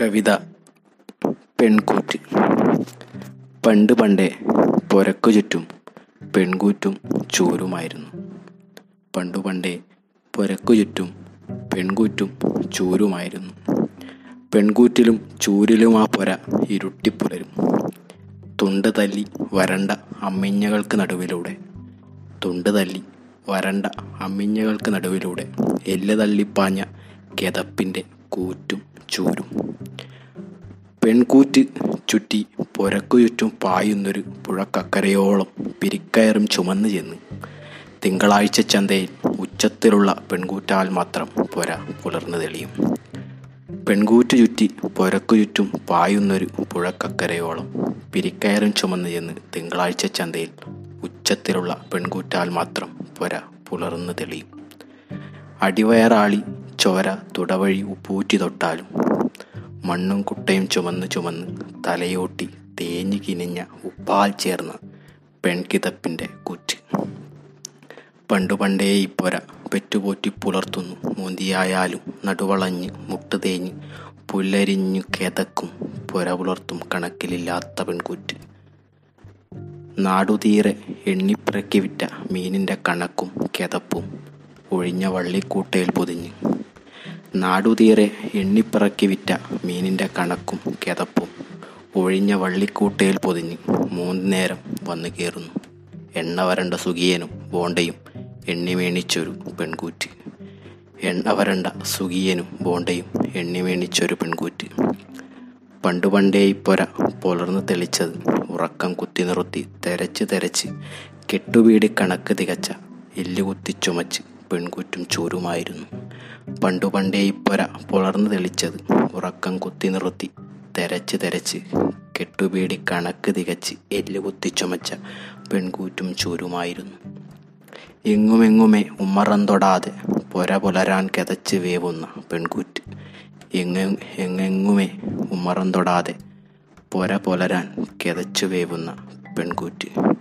കവിത. പെൺകൂറ്റ്. പണ്ട് പണ്ടേ പുരക്കു ചുറ്റും പെൺകൂറ്റും ചൂരുമായിരുന്നു. പണ്ടു പണ്ടേ പുരക്കു ചുറ്റും പെൺകൂറ്റും ചൂരുമായിരുന്നു. പെൺകൂറ്റിലും ചൂരിലും ആ പുര ഇരുട്ടിപ്പുലരും തുണ്ട് തല്ലി വരണ്ട അമ്മിഞ്ഞകൾക്ക് നടുവിലൂടെ. തുണ്ട് തല്ലി വരണ്ട അമ്മിഞ്ഞകൾക്ക് നടുവിലൂടെ. എല്ല് തള്ളിപ്പാഞ്ഞ കെതപ്പിന്റെ കൂറ്റും ചൂരും. പെൺകൂറ്റ് ചുറ്റി പുരക്കു ചുറ്റും പായുന്നൊരു പുഴക്കക്കരയോളം പിരിക്കയറും ചുമന്ന് ചെന്ന്. തിങ്കളാഴ്ച ചന്തയിൽ ഉച്ചത്തിലുള്ള പെൺകൂറ്റാൽ മാത്രം പുര പുലർന്നു തെളിയും. പെൺകൂറ്റ് ചുറ്റി പുരക്കു ചുറ്റും പായുന്നൊരു പുഴക്കക്കരയോളം പിരിക്കയറും ചുമന്ന് ചെന്ന് തിങ്കളാഴ്ച ചന്തയിൽ ഉച്ചത്തിലുള്ള പെൺകൂറ്റാൽ മാത്രം പുര പുലർന്നു തെളിയും. അടിവയറാളി ചോര തുടവഴി ഉപ്പൂറ്റി തൊട്ടാലും മണ്ണും കുട്ടയും ചുമന്ന് ചുമന്ന് തലയോട്ടി തേഞ്ഞു കിനിഞ്ഞ ഉപ്പാൽ ചേർന്ന പെൺകിതപ്പിന്റെ കുറ്റ് പണ്ടു പണ്ടേ ഇപ്പൊര പൊര പെറ്റുപോറ്റി പുലർത്തുന്നു. മൂന്തിയായാലും നടുവളഞ്ഞ് മുട്ട് തേഞ്ഞ് പുല്ലരിഞ്ഞു കേതക്കും പുര പുലർത്തും കണക്കിലില്ലാത്ത പെൺകുറ്റ്. നാടുതീരെ എണ്ണിപ്പിറക്കി വിറ്റ മീനിന്റെ കണക്കും കിതപ്പും ഒഴിഞ്ഞ വള്ളിക്കൂട്ടയിൽ പൊതിഞ്ഞ് നാടുതീരെ എണ്ണിപ്പിറക്കി വിറ്റ മീനിന്റെ കണക്കും കിതപ്പും ഒഴിഞ്ഞ വള്ളിക്കൂട്ടയിൽ പൊതിഞ്ഞ് മൂന്ന് നേരം വന്നു കയറുന്നു. എണ്ണ വരണ്ട സുഖിയനും ബോണ്ടയും എണ്ണിമേണിച്ചൊരു പെൺകൂറ്റ്. എണ്ണ വരണ്ട സുഖിയനും ബോണ്ടയും എണ്ണിമേണിച്ചൊരു പെൺകൂറ്റ്. പണ്ടു പണ്ടേ ഇപ്പൊര പുലർന്നു തെളിച്ചത് ഉറക്കം കുത്തി നിർത്തി തെരച്ച് തെരച്ച് കെട്ടുപീടി കണക്ക് തികച്ച എല്ലുകുത്തി ചുമച്ച് പെൺകുറ്റും ചൂരുമായിരുന്നു. പണ്ടു പണ്ടേ ഇപ്പൊര പുലർന്നു തെളിച്ചത്. ഉറക്കം കുത്തി നിർത്തി. തെരച്ച് തെരച്ച് കെട്ടുപീടി കണക്ക് തികച്ച് എല്ലുകുത്തി ചുമച്ച പെൺകൂറ്റും ചൂരുമായിരുന്നു. എങ്ങുമെങ്ങുമേ ഉമ്മറം തൊടാതെ പൊര പുലരാൻ കിതച്ച് വേവുന്ന പെൺകൂറ്റ്. എങ്ങ എങ്ങെങ്ങുമേ ഉമ്മറം തൊടാതെ പൊര പുലരാൻ കിതച്ചു വേവുന്ന പെൺകൂറ്റ്.